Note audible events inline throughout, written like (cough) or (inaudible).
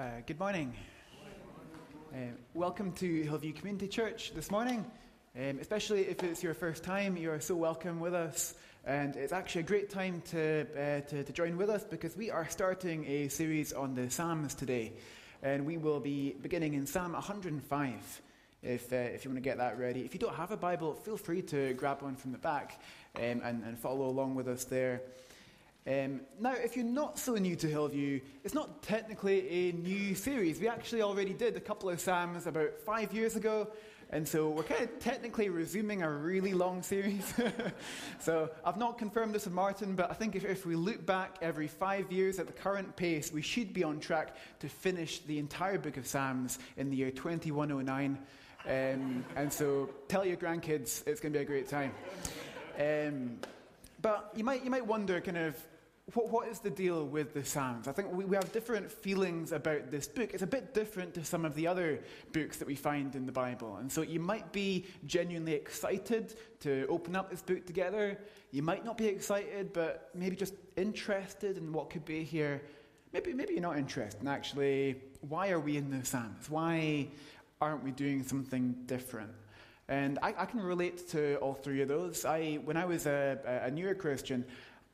Uh, good morning. Uh, welcome to Hillview Community Church this morning. Um, especially if it's your first time, you are so welcome with us. And it's actually a great time to, uh, to, to, join with us because we are starting a series on the Psalms today. And we will be beginning in Psalm 105 if, uh, if you want to get that ready. If you don't have a Bible, feel free to grab one from the back um, and, and follow along with us there. Um, now, if you're not so new to Hillview, it's not technically a new series. We actually already did a couple of Psalms about five years ago, and so we're kind of technically resuming a really long (laughs) series. (laughs) so I've not confirmed this with Martin, but I think if, if we look back every five years at the current pace, we should be on track to finish the entire book of Psalms in the year 2109. Um, and so tell your grandkids it's going to be a great time. Um, but you might, you might wonder, kind of, what, what is the deal with the Psalms? I think we, we have different feelings about this book. It's a bit different to some of the other books that we find in the Bible. And so you might be genuinely excited to open up this book together. You might not be excited, but maybe just interested in what could be here. Maybe, maybe you're not interested in actually, why are we in the Psalms? Why aren't we doing something different? And I, I, can relate to all three of those. I, when I was a, a newer Christian,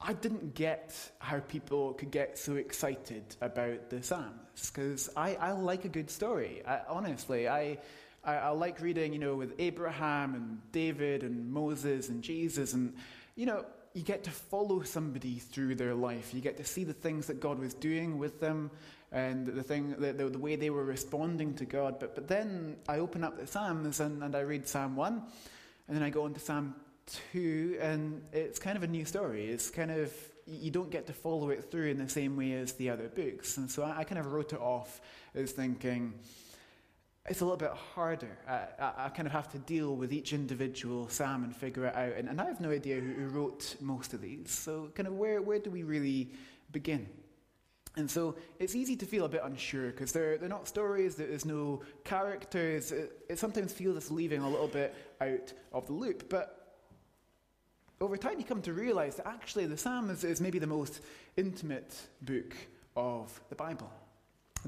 I didn't get how people could get so excited about the Psalms because I, I like a good story. I, honestly, I, I, I like reading, you know, with Abraham and David and Moses and Jesus, and you know, you get to follow somebody through their life. You get to see the things that God was doing with them and the, thing, the, the, the way they were responding to God. But, but then I open up the Psalms and, and I read Psalm 1, and then I go into Psalm 2, and it's kind of a new story. It's kind of, you don't get to follow it through in the same way as the other books. And so I, I kind of wrote it off as thinking, it's a little bit harder. I, I, kind of have to deal with each individual psalm and figure it out. And, and I have no idea who, who, wrote most of these. So, kind of, where, where do we really begin? And so it's easy to feel a bit unsure because they're, they're not stories, there's no characters. It, it sometimes feels it's leaving a little bit out of the loop. But over time, you come to realize that actually the Psalms is maybe the most intimate book of the Bible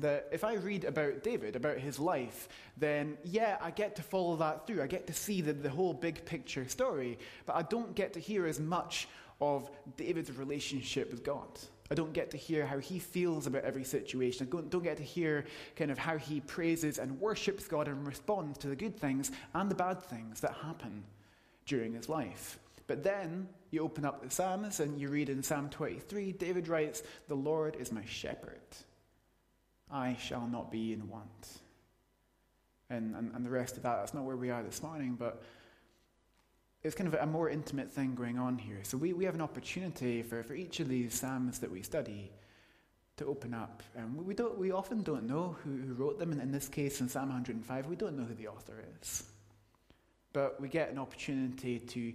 that if I read about David, about his life, then yeah, I get to follow that through. I get to see the, the whole big picture story, but I don't get to hear as much of David's relationship with God. I don't get to hear how he feels about every situation. I don't, get to hear kind of how he praises and worships God and responds to the good things and the bad things that happen during his life. But then you open up the Psalms and you read in Psalm 23, David writes, The Lord is my shepherd. I shall not be in want. And, and, and the rest of that, that's not where we are this morning, but it's kind of a more intimate thing going on here. So we, we have an opportunity for, for each of these Psalms that we study to open up. And we, don't, we often don't know who, who wrote them. And in this case, in Psalm 105, we don't know who the author is. But we get an opportunity to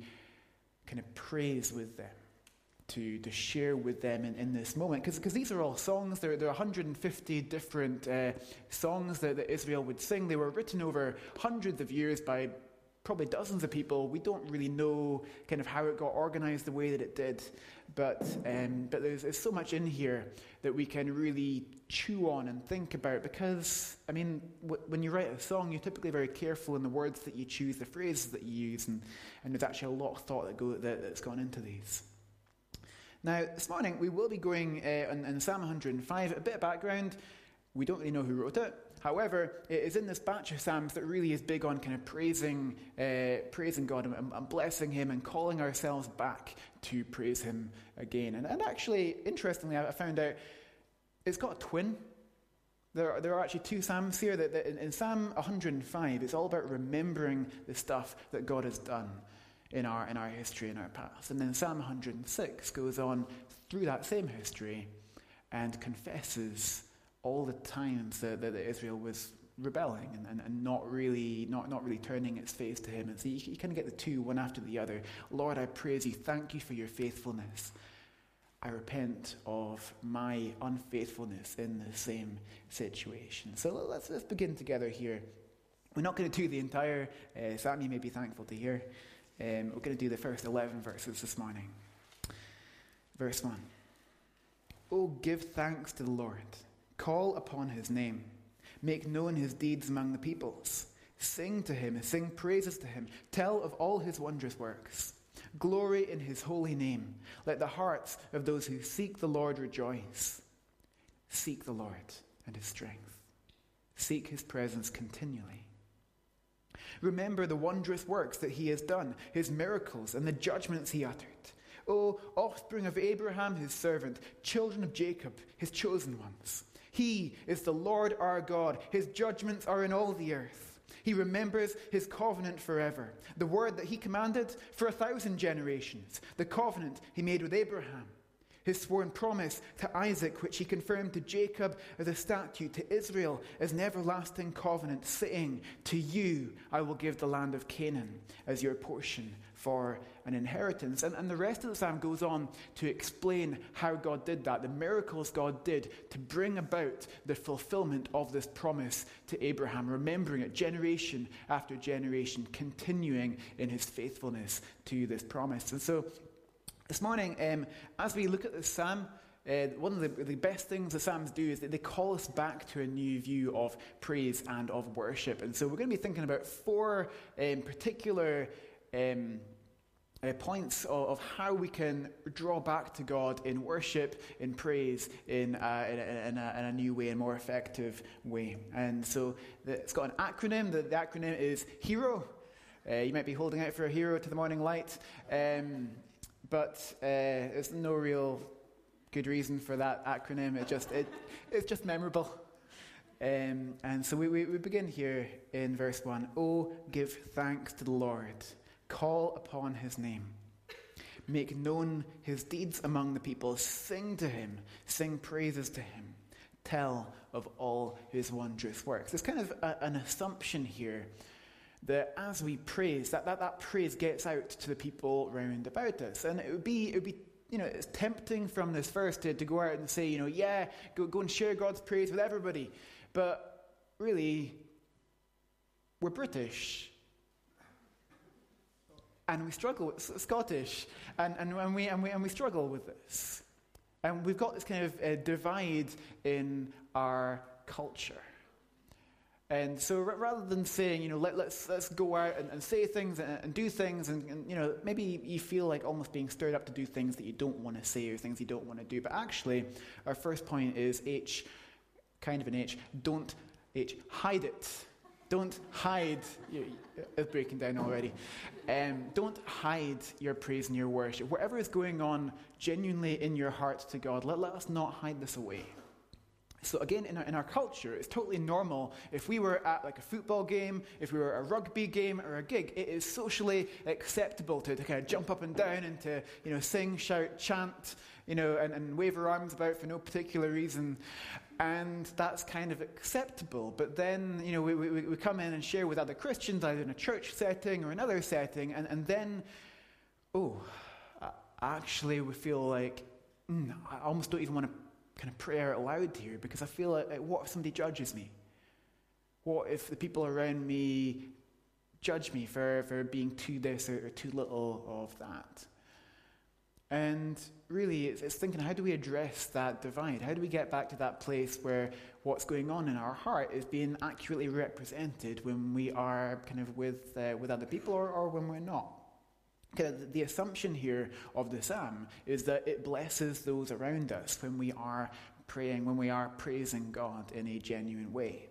kind of praise with them to, to share with them in, in this moment. Because these are all songs, there, there are 150 different uh, songs that, that Israel would sing. They were written over hundreds of years by probably dozens of people. We don't really know kind of how it got organized the way that it did, but, um, but there's, there's so much in here that we can really chew on and think about because, I mean, w- when you write a song, you're typically very careful in the words that you choose, the phrases that you use, and, and there's actually a lot of thought that go, that, that's gone into these. Now, this morning we will be going uh, in, in Psalm 105. A bit of background we don't really know who wrote it. However, it is in this batch of Psalms that really is big on kind of praising, uh, praising God and, and, blessing Him and calling ourselves back to praise Him again. And, and actually, interestingly, I found out it's got a twin. There are, there are actually two Psalms here. That, that in, in Psalm 105, it's all about remembering the stuff that God has done in our, in our history, in our past. And then Psalm 106 goes on through that same history and confesses all the times that, that Israel was rebelling and, and, and, not really not, not really turning its face to him. And so you, you kind of get the two one after the other. Lord, I praise you. Thank you for your faithfulness. I repent of my unfaithfulness in the same situation. So let's, let's begin together here. We're not going to do the entire uh, psalm, you may be thankful to hear. Um, we're going to do the first 11 verses this morning. Verse 1. Oh, give thanks to the Lord Call upon his name. Make known his deeds among the peoples. Sing to him, sing praises to him. Tell of all his wondrous works. Glory in his holy name. Let the hearts of those who seek the Lord rejoice. Seek the Lord and his strength. Seek his presence continually. Remember the wondrous works that he has done, his miracles, and the judgments he uttered. O offspring of Abraham, his servant, children of Jacob, his chosen ones. He is the Lord our God. His judgments are in all the earth. He remembers his covenant forever, the word that he commanded for a thousand generations, the covenant he made with Abraham, his sworn promise to Isaac, which he confirmed to Jacob as a statute, to Israel as an everlasting covenant, saying, To you I will give the land of Canaan as your portion for an inheritance. And, and the rest of the psalm goes on to explain how God did that, the miracles God did to bring about the fulfillment of this promise to Abraham, remembering it generation after generation, continuing in his faithfulness to this promise. And so this morning, um, as we look at this psalm, uh, one of the, the, best things the Psalms do is that they call us back to a new view of praise and of worship. And so we're going to be thinking about four um, particular um, uh, points of, of, how we can draw back to God in worship, in praise, in, uh, in, a, in, a, in, a, new way, a more effective way. And so the, it's got an acronym. The, the acronym is HERO. Uh, you might be holding out for a hero to the morning light, um, but uh, there's no real good reason for that acronym. It just, it, it's just memorable. Um, and so we, we, we begin here in verse 1. Oh, give thanks to the Lord Call upon his name. Make known his deeds among the people. Sing to him. Sing praises to him. Tell of all his wondrous works. There's kind of a, an assumption here that as we praise, that, that that praise gets out to the people round about us. And it would be, it would be you know, it's tempting from this verse to, to go out and say, you know, yeah, go, go and share God's praise with everybody. But really, we're British and we struggle with Scottish, and, and, and, we, and, we, and we struggle with this. And we've got this kind of uh, divide in our culture. And so rather than saying, you know, let, us let's, let's go out and, and say things and, and do things, and, and, you know, maybe you feel like almost being stirred up to do things that you don't want to say or things you don't want to do. But actually, our first point is H, kind of an H, don't H, hide it. Don't hide. It's breaking down already. Um, don't hide your praise and your worship. Whatever is going on genuinely in your heart to God, let, let us not hide this away. So again, in our, in our culture, it's totally normal. If we were at like a football game, if we were a rugby game or a gig, it is socially acceptable to, to kind of jump up and down and to, you know, sing, shout, chant, you know, and, and wave our arms about for no particular reason. And that's kind of acceptable. But then, you know, we, we, we come in and share with other Christians, either in a church setting or another setting, and, and then, oh, actually, we feel like, mm, I almost don't even want to kind of pray out loud here because I feel like, what if somebody judges me? What if the people around me judge me for, for being too this or, or too little of that? And really, it's, it's, thinking how do we address that divide? How do we get back to that place where what's going on in our heart is being accurately represented when we are kind of with, uh, with other people or, or when we're not? The assumption here of the psalm is that it blesses those around us when we are praying, when we are praising God in a genuine way.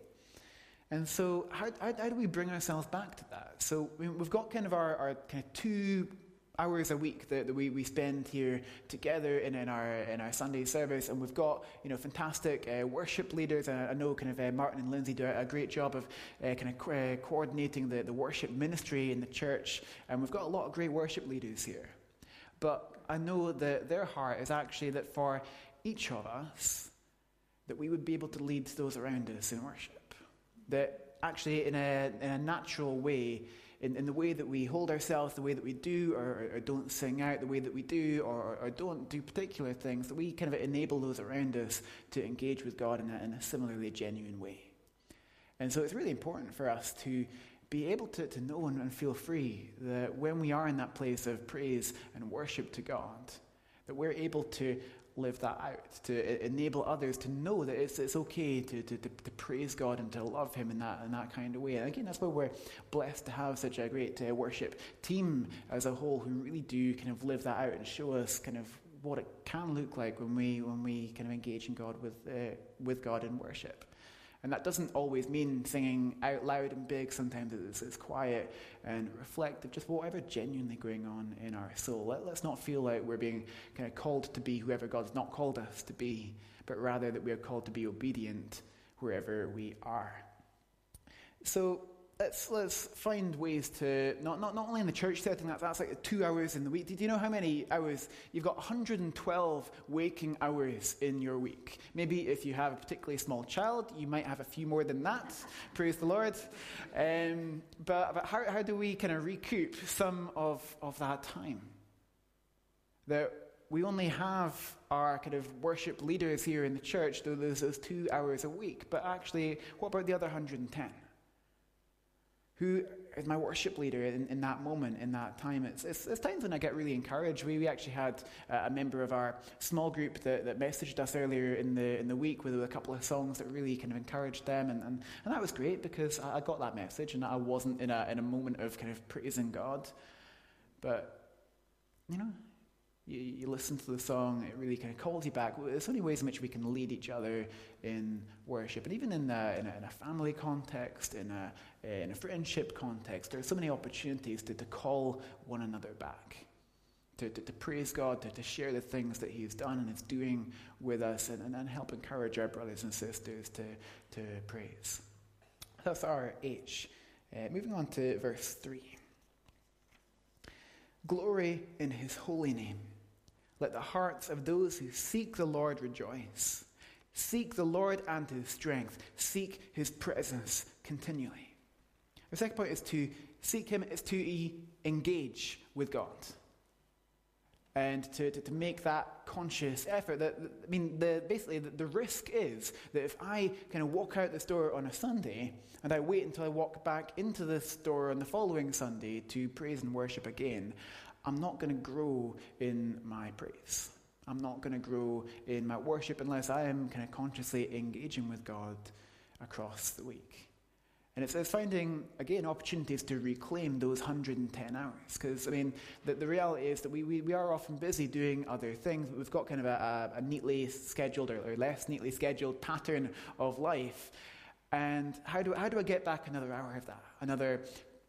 And so, how, how, how do we bring ourselves back to that? So, we've got kind of our, our kind of two hours a week that, that we, we spend here together in, in, our, in our Sunday service. And we've got, you know, fantastic uh, worship leaders. And I know kind of uh, Martin and Lindsay do a great job of uh, kind of co- uh, coordinating the, the worship ministry in the church. And we've got a lot of great worship leaders here. But I know that their heart is actually that for each of us, that we would be able to lead those around us in worship. That actually, in a, in a natural way, in, in the way that we hold ourselves, the way that we do or, or don't sing out, the way that we do or, or, don't do particular things, that we kind of enable those around us to engage with God in a, in a similarly genuine way. And so it's really important for us to be able to, to know and, and feel free that when we are in that place of praise and worship to God, that we're able to live that out, to enable others to know that it's, it's okay to, to, to, to praise God and to love Him in that, in that kind of way. And again, that's why we're blessed to have such a great uh, worship team as a whole who really do kind of live that out and show us kind of what it can look like when we, when we kind of engage in God with, uh, with God in worship. And that doesn't always mean singing out loud and big. Sometimes it's, it's quiet and reflective, just whatever genuinely going on in our soul. Let, let's not feel like we're being kind of called to be whoever God's not called us to be, but rather that we are called to be obedient wherever we are. So let's, let's find ways to, not, not, not only in the church setting, that's, that's like two hours in the week. Did you know how many hours? You've got 112 waking hours in your week. Maybe if you have a particularly small child, you might have a few more than that. Praise the Lord. Um, but, but how, how do we kind of recoup some of, of that time? That we only have our kind of worship leaders here in the church, though there's those two hours a week. But actually, what about the other 110? Who is my worship leader in, in that moment, in that time. It's, it's, it's, times when I get really encouraged. We, we actually had uh, a member of our small group that, that messaged us earlier in the, in the week with a couple of songs that really kind of encouraged them. And, and, and that was great because I, I got that message and I wasn't in a, in a moment of kind of praising God. But, you know, you, you, listen to the song, it really kind of calls you back. There's so many ways in which we can lead each other in worship. And even in, a, in, a, in a family context, in a, in a friendship context, there are so many opportunities to, to call one another back. To, to, to praise God, to, to share the things that He's done and is doing with us, and, and, and help encourage our brothers and sisters to, to praise. That's our H. Uh, moving on to verse 3. Glory in His holy name. Let the hearts of those who seek the Lord rejoice. Seek the Lord and his strength. Seek his presence continually. The second point is to seek him, is to engage with God. And to, to, to make that conscious effort. That, I mean, the, basically, the, the risk is that if I kind of walk out the store on a Sunday and I wait until I walk back into the store on the following Sunday to praise and worship again, I'm not going to grow in my praise. I'm not going to grow in my worship unless I am kind of consciously engaging with God across the week. And it's, it's finding, again, opportunities to reclaim those 110 hours. Because, I mean, the, the reality is that we, we, we are often busy doing other things, but we've got kind of a, a, a neatly scheduled or, or less neatly scheduled pattern of life. And how do, how do I get back another hour of that? Another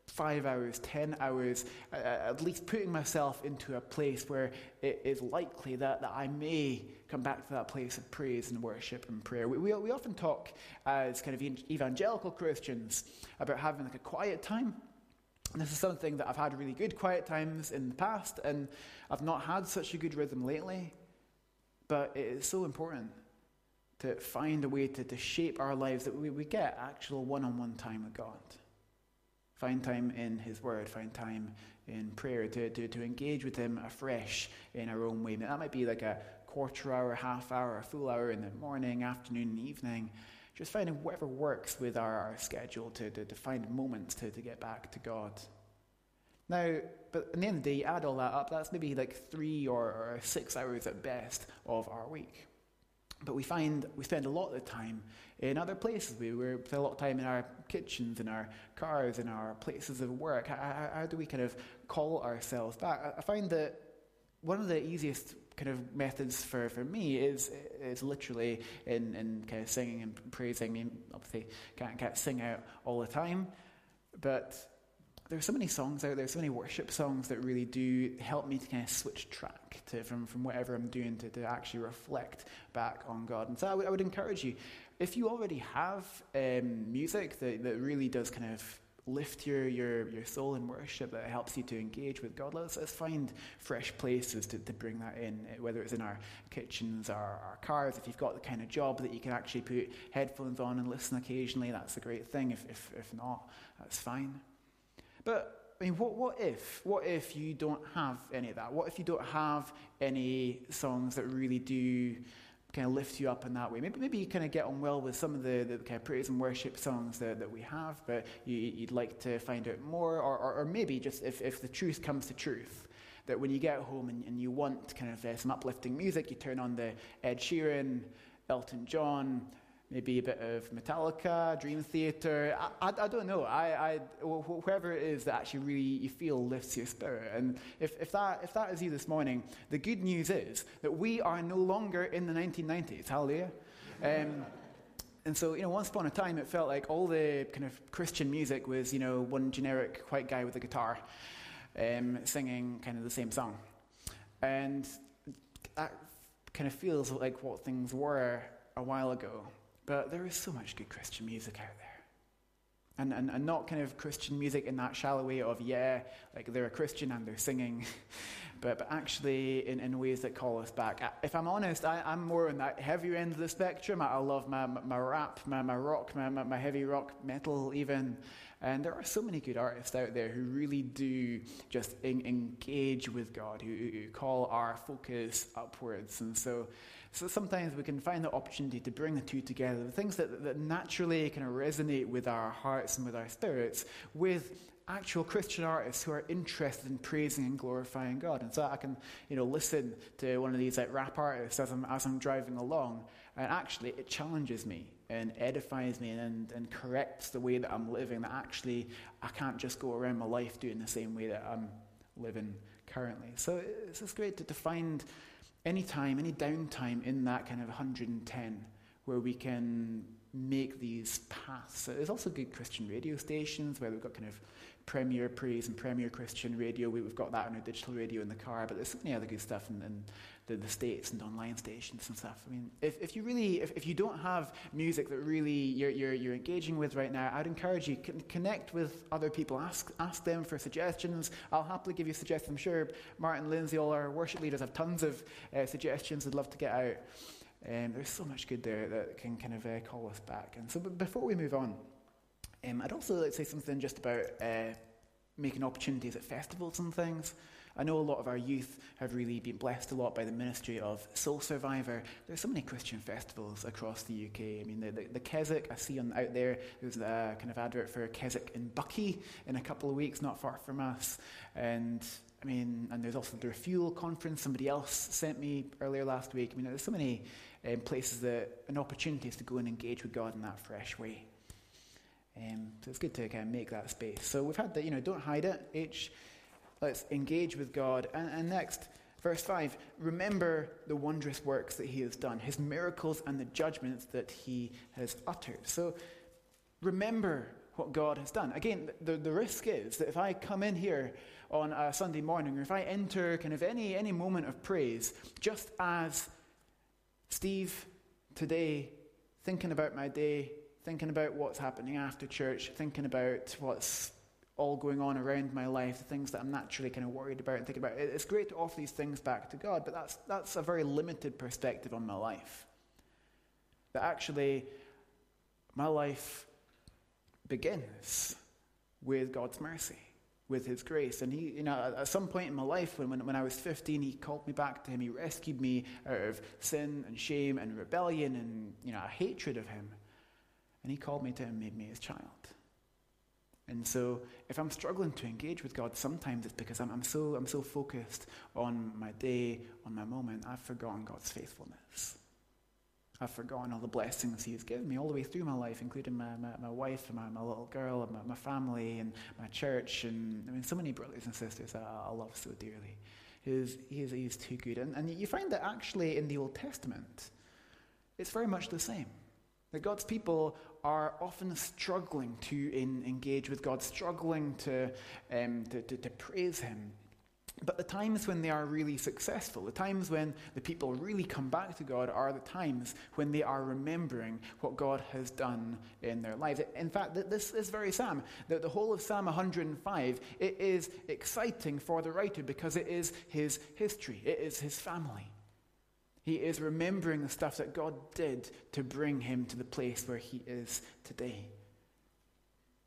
five hours, ten hours, uh, at least putting myself into a place where it is likely that, that I may come back to that place of praise and worship and prayer. We, we, we often talk as kind of evangelical Christians about having like a quiet time. And this is something that I've had really good quiet times in the past, and I've not had such a good rhythm lately. But it is so important to find a way to, to shape our lives that we, we get actual one on one time with God. Find time in His Word, find time in prayer to, to, to engage with Him afresh in our own way. That might be like a quarter hour, half hour, a full hour in the morning, afternoon, and evening. Just finding whatever works with our, our schedule to, to, to find moments to, to get back to God. Now, but in the end of the day, add all that up, that's maybe like three or, or six hours at best of our week. But we find we spend a lot of time in other places. We, we spend a lot of time in our kitchens, in our cars, in our places of work. How, how, how do we kind of call ourselves back? I, find that one of the easiest kind of methods for, for me is is literally in, in kind of singing and praising. I mean, obviously, can't, can't sing out all the time, but there's so many songs out there, so many worship songs that really do help me to kind of switch track to, from, from whatever I'm doing to, to actually reflect back on God. And so I would, would encourage you, if you already have um, music that, that really does kind of lift your, your, your soul in worship that helps you to engage with God. Let's, let's find fresh places to, to bring that in, whether it's in our kitchens or our cars. If you've got the kind of job that you can actually put headphones on and listen occasionally, that's a great thing. If, if, if not, that's fine. But I mean, what, what if? What if you don't have any of that? What if you don't have any songs that really do kind of lift you up in that way? Maybe, maybe you kind of get on well with some of the, the kind of praise and worship songs that, that we have, but you, would like to find out more, or, or, or maybe just if, if the truth comes to truth, That when you get home and, and you want kind of uh, some uplifting music, you turn on the Ed Sheeran, Elton John, maybe a bit of Metallica, Dream Theater. I, I, I don't know. I, I, whoever it is that actually really you feel lifts your spirit. And if, if, that, if that is you this morning, the good news is that we are no longer in the 1990s. Hallelujah. Um, and so, you know, once upon a time, it felt like all the kind of Christian music was, you know, one generic white guy with a guitar um, singing kind of the same song. And that kind of feels like what things were a while ago. But there is so much good Christian music out there. And, and, and not kind of Christian music in that shallow way of, yeah, like they're a Christian and they're singing, (laughs) but, but actually in, in ways that call us back. If I'm honest, I, am more on that heavier end of the spectrum. I, I love my, my rap, my, my rock, my, my, heavy rock, metal even. And there are so many good artists out there who really do just engage with God, who, who call our focus upwards. And so so sometimes we can find the opportunity to bring the two together, the things that, that naturally kind of resonate with our hearts and with our spirits, with actual Christian artists who are interested in praising and glorifying God. And so I can, you know, listen to one of these like rap artists as I'm, as I'm driving along, and actually it challenges me and edifies me and, and corrects the way that I'm living, that actually I can't just go around my life doing the same way that I'm living currently. So it's just great to, to find any time, any downtime in that kind of 110 where we can make these paths. So There's also good Christian radio stations where we've got kind of Premier Praise and Premier Christian Radio. We, have got that on our digital radio in the car, but there's so many other good stuff in, in the, the, States and online stations and stuff. I mean, if, if you really, if, if you don't have music that really you're, you're, you're engaging with right now, I'd encourage you, con- connect with other people. Ask, ask them for suggestions. I'll happily give you suggestions. I'm sure Martin, Lindsay, all our worship leaders have tons of uh, suggestions they'd love to get out. Um, there's so much good there that can kind of uh, call us back. And so, but before we move on, um, I'd also like to say something just about uh, making opportunities at festivals and things. I know a lot of our youth have really been blessed a lot by the ministry of Soul Survivor. There's so many Christian festivals across the UK. I mean, the, the, the Keswick, I see on, out there, there's a kind of advert for Keswick in Buckie in a couple of weeks, not far from us. And I mean, and there's also the Refuel conference somebody else sent me earlier last week. I mean, there's so many um, places that, and opportunities to go and engage with God in that fresh way. Um, so it's good to kind of make that space. So we've had that, you know, don't hide it. H, let's engage with God. And, and next, verse 5 remember the wondrous works that he has done, his miracles and the judgments that he has uttered. So remember what God has done. Again, the, the risk is that if I come in here on a Sunday morning, or if I enter kind of any, any moment of praise, just as Steve today, thinking about my day, thinking about what's happening after church, thinking about what's all going on around my life, the things that I'm naturally kind of worried about and thinking about. It's great to offer these things back to God, but that's, that's a very limited perspective on my life. That actually, my life begins with God's mercy, with His grace. And He, you know, at some point in my life, when, when, when I was 15, He called me back to Him. He rescued me out of sin and shame and rebellion and, you know, a hatred of Him. And he called me to him made me his child. And so, if I'm struggling to engage with God, sometimes it's because I'm, I'm, so, I'm so focused on my day, on my moment, I've forgotten God's faithfulness. I've forgotten all the blessings He has given me all the way through my life, including my, my, my wife and my, my little girl and my, my family and my church. And I mean, so many brothers and sisters I, I love so dearly. He's, is, he is, he is too good. And, and you find that actually in the Old Testament, it's very much the same. That God's people are often struggling to in, engage with God, struggling to, um, to, to, to praise Him. But the times when they are really successful, the times when the people really come back to God, are the times when they are remembering what God has done in their lives. In fact, this is very Psalm. The, the whole of Psalm 105, it is exciting for the writer because it is his history, it is his family. He is remembering the stuff that God did to bring him to the place where he is today.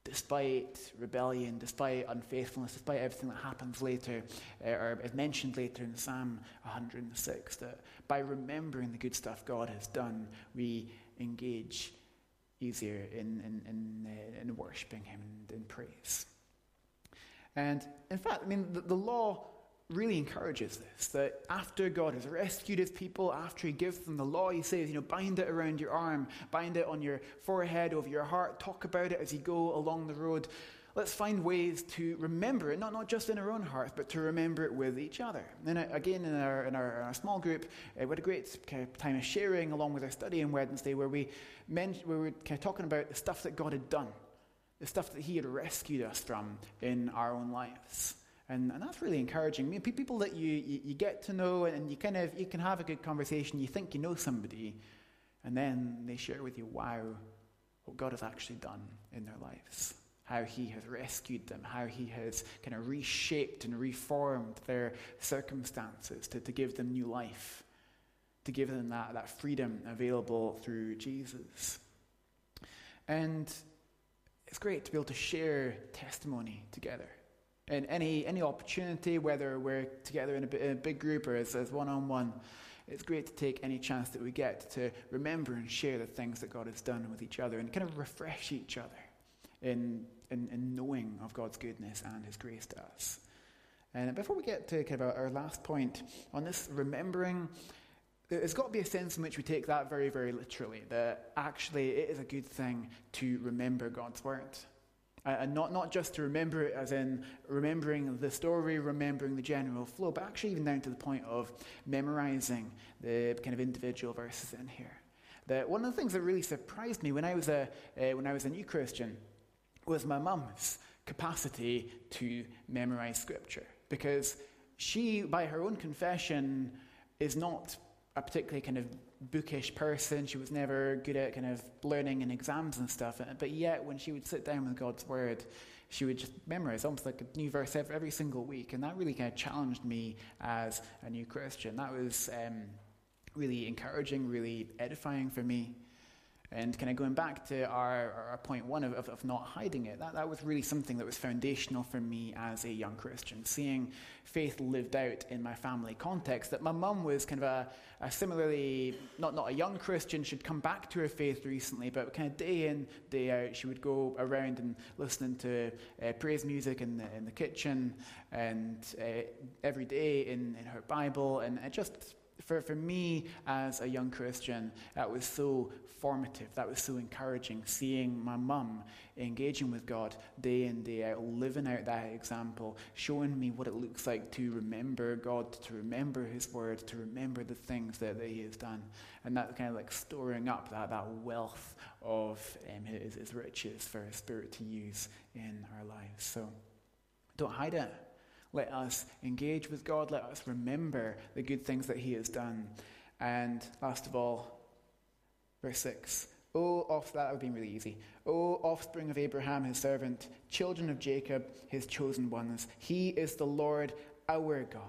Despite rebellion, despite unfaithfulness, despite everything that happens later, uh, or is mentioned later in Psalm 106, that by remembering the good stuff God has done, we engage easier in, in, in, uh, in worshipping Him and in praise. And in fact, I mean, the, the law really encourages this that after God has rescued his people, after he gives them the law, he says, you know, bind it around your arm, bind it on your forehead, over your heart, talk about it as you go along the road. Let's find ways to remember it, not, not just in our own hearts, but to remember it with each other. And again, in our, in our, our small group, uh, we had a great kind of time of sharing along with our study on Wednesday where we, men- we were kind of talking about the stuff that God had done, the stuff that he had rescued us from in our own lives. And, and that's really encouraging. I mean, people that you, you, you, get to know and you kind of you can have a good conversation, you think you know somebody, and then they share with you, wow, what God has actually done in their lives. How he has rescued them, how he has kind of reshaped and reformed their circumstances to, to give them new life, to give them that, that freedom available through Jesus. And it's great to be able to share testimony together in any, any opportunity, whether we're together in a, in a big group or as, as one-on-one, it's great to take any chance that we get to remember and share the things that God has done with each other and kind of refresh each other in, in, in knowing of God's goodness and His grace to us. And before we get to kind of our last point on this remembering, there's got to be a sense in which we take that very, very literally, that actually it is a good thing to remember God's word. Uh, and not, not just to remember it as in remembering the story, remembering the general flow, but actually even down to the point of memorizing the kind of individual verses in here. That one of the things that really surprised me when I was a, uh, when I was a new Christian was my mum's capacity to memorize scripture. Because she, by her own confession, is not a particularly kind of bookish person. She was never good at kind of learning and exams and stuff. But yet, when she would sit down with God's word, she would just memorize almost like a new verse every, single week. And that really kind of challenged me as a new Christian. That was um, really encouraging, really edifying for me. And kind of going back to our, our point one of, of, of, not hiding it, that, that was really something that was foundational for me as a young Christian. Seeing faith lived out in my family context, that my mum was kind of a, a, similarly, not, not a young Christian, she'd come back to her faith recently, but kind of day in, day out, she would go around and listening to uh, praise music in the, in the kitchen and uh, every day in, in her Bible, and it just for, for me as a young Christian, that was so formative. That was so encouraging, seeing my mum engaging with God day in, day out, living out that example, showing me what it looks like to remember God, to remember His Word, to remember the things that, that He has done. And that kind of like storing up that, that wealth of um, his, his riches for His Spirit to use in our lives. So don't hide it. Let us engage with God. Let us remember the good things that He has done. And last of all, Verse 6. O off that would have been really easy. O offspring of Abraham, his servant, children of Jacob, his chosen ones. He is the Lord our God.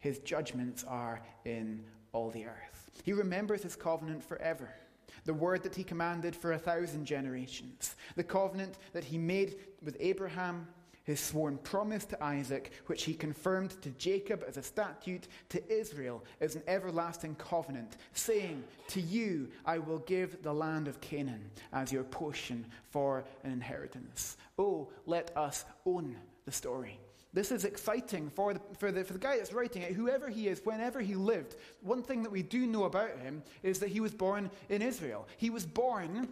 His judgments are in all the earth. He remembers his covenant forever. The word that he commanded for a thousand generations. The covenant that he made with Abraham his sworn promise to Isaac, which he confirmed to Jacob as a statute, to Israel as an everlasting covenant, saying, To you I will give the land of Canaan as your portion for an inheritance. Oh, let us own the story. This is exciting for the, for, the, for the guy that's writing it, whoever he is, whenever he lived. One thing that we do know about him is that he was born in Israel. He was born,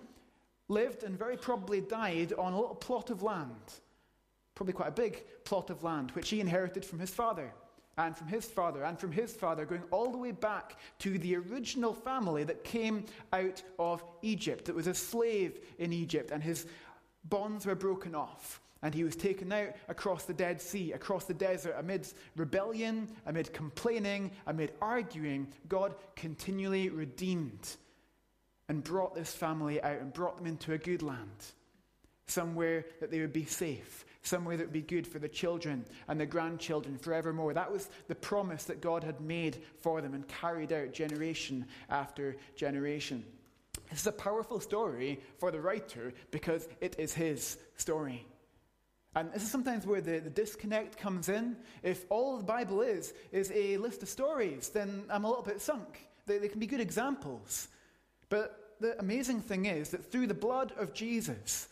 lived, and very probably died on a little plot of land probably quite a big plot of land, which he inherited from his father, and from his father, and from his father, going all the way back to the original family that came out of Egypt, that was a slave in Egypt, and his bonds were broken off. And he was taken out across the Dead Sea, across the desert, amidst rebellion, amid complaining, amid arguing. God continually redeemed and brought this family out and brought them into a good land, somewhere that they would be safe, somewhere that would be good for the children and the grandchildren forevermore. That was the promise that God had made for them and carried out generation after generation. This is a powerful story for the writer because it is his story. And this is sometimes where the, the disconnect comes in. If all the Bible is, is a list of stories, then I'm a little bit sunk. They, they can be good examples. But the amazing thing is that through the blood of Jesus,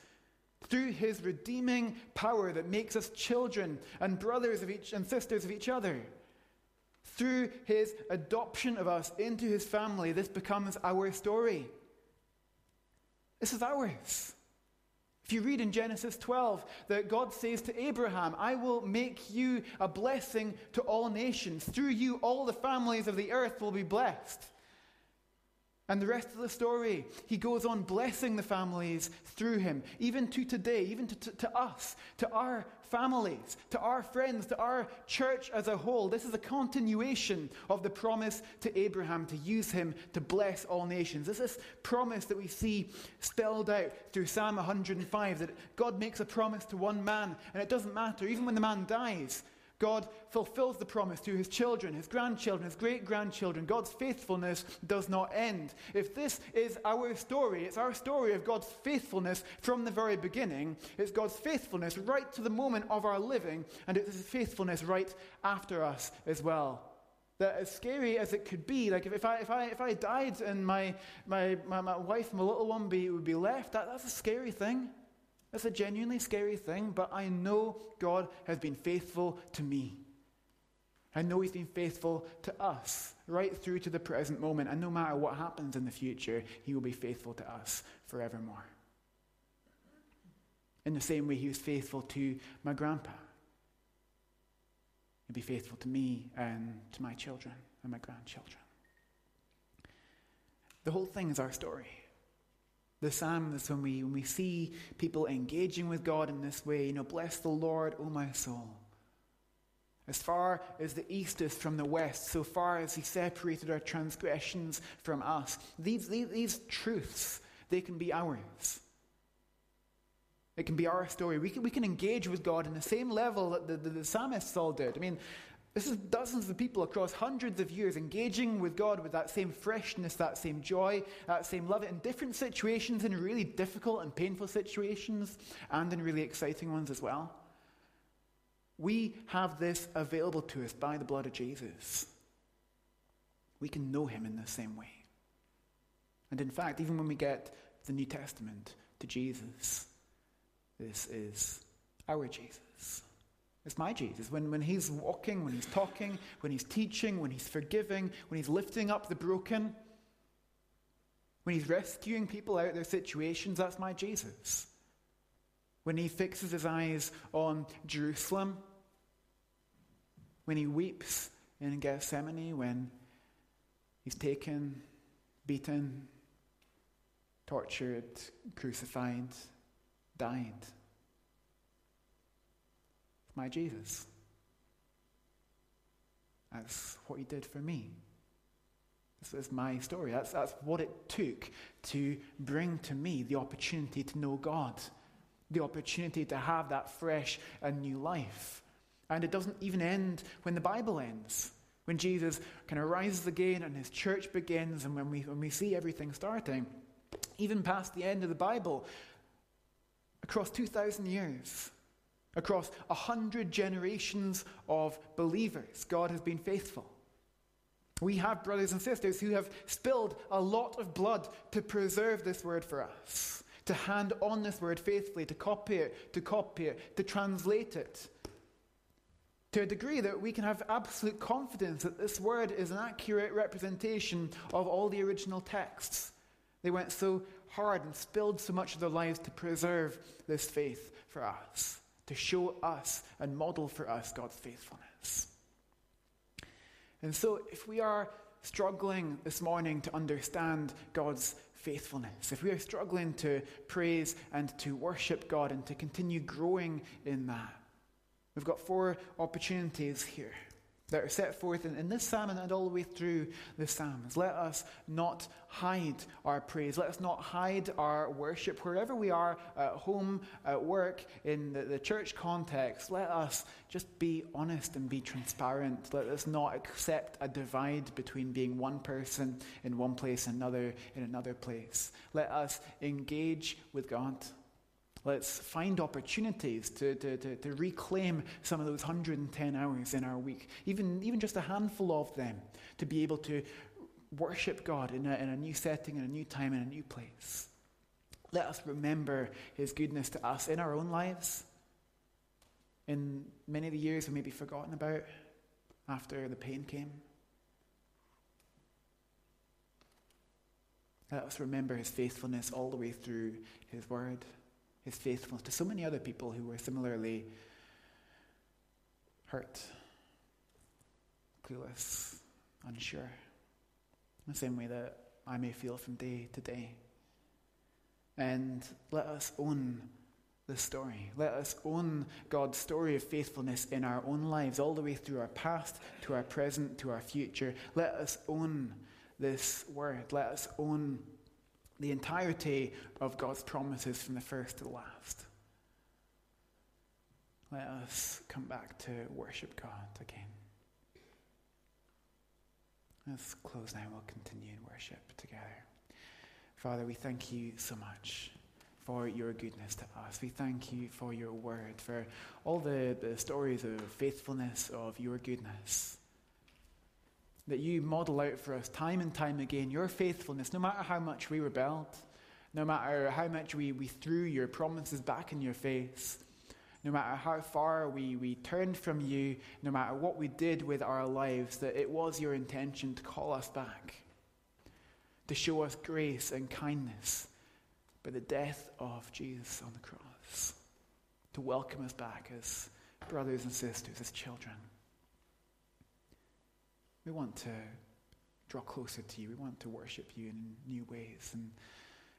through his redeeming power that makes us children and brothers of each and sisters of each other. Through his adoption of us into his family, this becomes our story. This is ours. If you read in Genesis 12 that God says to Abraham, I will make you a blessing to all nations. Through you, all the families of the earth will be blessed. And the rest of the story, he goes on blessing the families through him, even to today, even to, to, to, us, to our families, to our friends, to our church as a whole. This is a continuation of the promise to Abraham to use him to bless all nations. This is promise that we see spelled out through Psalm 105 that God makes a promise to one man, and it doesn't matter, even when the man dies, God fulfills the promise to his children, his grandchildren, his great grandchildren. God's faithfulness does not end. If this is our story, it's our story of God's faithfulness from the very beginning. It's God's faithfulness right to the moment of our living, and it's his faithfulness right after us as well. That as scary as it could be, like if, if, I, if, I, if I died and my, my, my, my wife my little one be, would be left, that, that's a scary thing. That's a genuinely scary thing, but I know God has been faithful to me. I know He's been faithful to us right through to the present moment. And no matter what happens in the future, He will be faithful to us forevermore. In the same way, He was faithful to my grandpa. He'll be faithful to me and to my children and my grandchildren. The whole thing is our story. The Psalms, when we, when we see people engaging with God in this way, you know, bless the Lord, O my soul. As far as the east is from the west, so far as He separated our transgressions from us. These, these, these truths, they can be ours. It can be our story. We can, we can engage with God in the same level that the, the, the psalmists all did. I mean, this is dozens of people across hundreds of years engaging with God with that same freshness, that same joy, that same love in different situations, in really difficult and painful situations, and in really exciting ones as well. We have this available to us by the blood of Jesus. We can know him in the same way. And in fact, even when we get the New Testament to Jesus, this is our Jesus. It's my Jesus. When, when he's walking, when he's talking, when he's teaching, when he's forgiving, when he's lifting up the broken, when he's rescuing people out of their situations, that's my Jesus. When he fixes his eyes on Jerusalem, when he weeps in Gethsemane, when he's taken, beaten, tortured, crucified, died my Jesus. That's what he did for me. This is my story. That's, that's what it took to bring to me the opportunity to know God, the opportunity to have that fresh and new life. And it doesn't even end when the Bible ends. When Jesus kind of rises again and his church begins, and when we, when we see everything starting, even past the end of the Bible, across 2,000 years, Across a hundred generations of believers, God has been faithful. We have brothers and sisters who have spilled a lot of blood to preserve this word for us, to hand on this word faithfully, to copy it, to copy it, to translate it, to a degree that we can have absolute confidence that this word is an accurate representation of all the original texts. They went so hard and spilled so much of their lives to preserve this faith for us to show us and model for us God's faithfulness. And so, if we are struggling this morning to understand God's faithfulness, if we are struggling to praise and to worship God and to continue growing in that, we've got four opportunities here that are set forth in, in this psalm and all the way through the psalms. Let us not hide our praise. Let us not hide our worship wherever we are at home, at work, in the, the church context. Let us just be honest and be transparent. Let us not accept a divide between being one person in one place and another in another place. Let us engage with God. Let's find opportunities to, to, to, to, reclaim some of those 110 hours in our week, even, even just a handful of them, to be able to worship God in a, in a new setting, in a new time, in a new place. Let us remember His goodness to us in our own lives, in many of the years we may be forgotten about, after the pain came. Let us remember his faithfulness all the way through his word, his faithfulness to so many other people who were similarly hurt, clueless, unsure. The same way that I may feel from day to day. And let us own the story. Let us own God's story of faithfulness in our own lives, all the way through our past, to our present, to our future. Let us own this word. Let us own the entirety of God's promises from the first to the last. Let us come back to worship God again. Let's close now. We'll continue in worship together. Father, we thank you so much for your goodness to us. We thank you for your word, for all the, the stories of faithfulness, of your goodness. That you model out for us time and time again your faithfulness, no matter how much we rebelled, no matter how much we, we threw your promises back in your face, no matter how far we, we turned from you, no matter what we did with our lives, that it was your intention to call us back, to show us grace and kindness by the death of Jesus on the cross, to welcome us back as brothers and sisters, as children. We want to draw closer to you. We want to worship you in new ways and,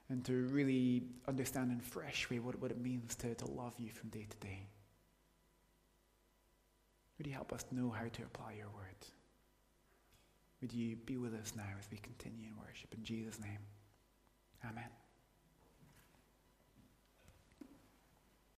and to really understand in a fresh way what, what it means to, to love you from day to day. Would you help us know how to apply your word? Would you be with us now as we continue in worship? In Jesus' name, amen.